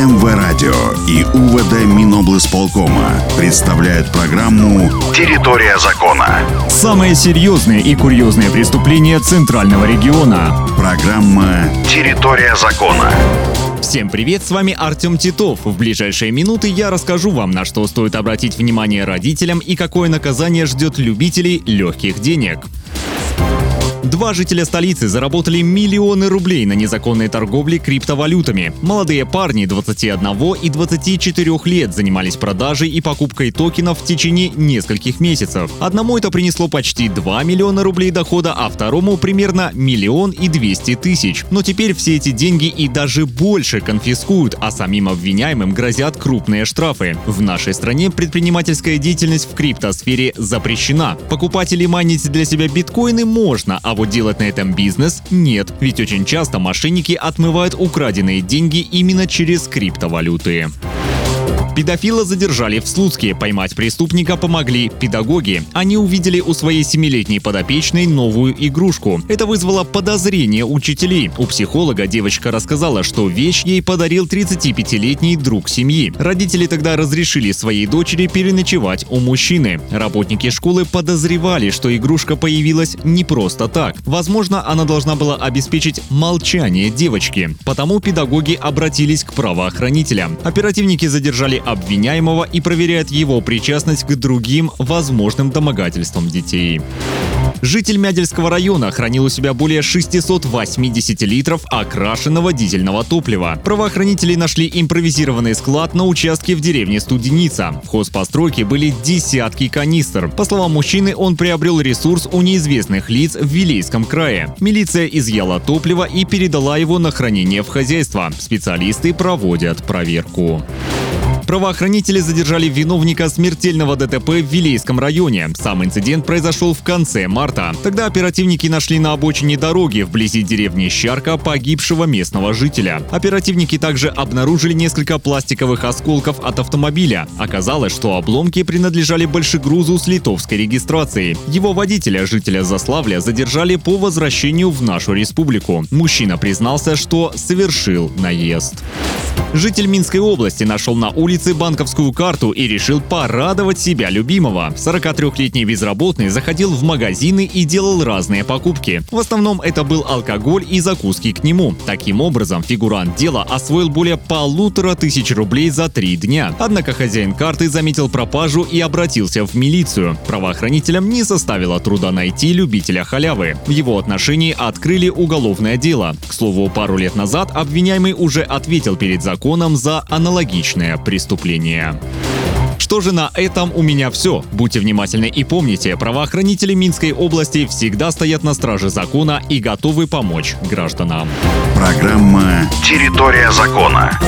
МВ Радио и УВД Миноблсполкома представляют программу «Территория закона». Самые серьезные и курьезные преступления Центрального региона. Программа «Территория закона». Всем привет, с вами Артем Титов. В ближайшие минуты я расскажу вам, на что стоит обратить внимание родителям и какое наказание ждет любителей легких денег. Два жителя столицы заработали миллионы рублей на незаконной торговле криптовалютами. Молодые парни 21 и 24 лет занимались продажей и покупкой токенов в течение нескольких месяцев. Одному это принесло почти 2 миллиона рублей дохода, а второму примерно миллион и 200 тысяч. Но теперь все эти деньги и даже больше конфискуют, а самим обвиняемым грозят крупные штрафы. В нашей стране предпринимательская деятельность в криптосфере запрещена. Покупать или майнить для себя биткоины можно, а вот делать на этом бизнес нет, ведь очень часто мошенники отмывают украденные деньги именно через криптовалюты. Педофила задержали в Слуцке. Поймать преступника помогли педагоги. Они увидели у своей семилетней подопечной новую игрушку. Это вызвало подозрение учителей. У психолога девочка рассказала, что вещь ей подарил 35-летний друг семьи. Родители тогда разрешили своей дочери переночевать у мужчины. Работники школы подозревали, что игрушка появилась не просто так. Возможно, она должна была обеспечить молчание девочки. Потому педагоги обратились к правоохранителям. Оперативники задержали обвиняемого и проверяет его причастность к другим возможным домогательствам детей. Житель Мядельского района хранил у себя более 680 литров окрашенного дизельного топлива. Правоохранители нашли импровизированный склад на участке в деревне Студеница. В хозпостройке были десятки канистр. По словам мужчины, он приобрел ресурс у неизвестных лиц в Вилейском крае. Милиция изъяла топливо и передала его на хранение в хозяйство. Специалисты проводят проверку. Правоохранители задержали виновника смертельного ДТП в Вилейском районе. Сам инцидент произошел в конце марта. Тогда оперативники нашли на обочине дороги вблизи деревни Щарка погибшего местного жителя. Оперативники также обнаружили несколько пластиковых осколков от автомобиля. Оказалось, что обломки принадлежали большегрузу с литовской регистрацией. Его водителя, жителя Заславля, задержали по возвращению в нашу республику. Мужчина признался, что совершил наезд. Житель Минской области нашел на улице банковскую карту и решил порадовать себя любимого. 43-летний безработный заходил в магазины и делал разные покупки. В основном это был алкоголь и закуски к нему. Таким образом, фигурант дела освоил более полутора тысяч рублей за три дня. Однако хозяин карты заметил пропажу и обратился в милицию. Правоохранителям не составило труда найти любителя халявы. В его отношении открыли уголовное дело. К слову, пару лет назад обвиняемый уже ответил перед законом за аналогичное преступление. Что же на этом у меня все. Будьте внимательны и помните, правоохранители Минской области всегда стоят на страже закона и готовы помочь гражданам. Программа «Территория закона».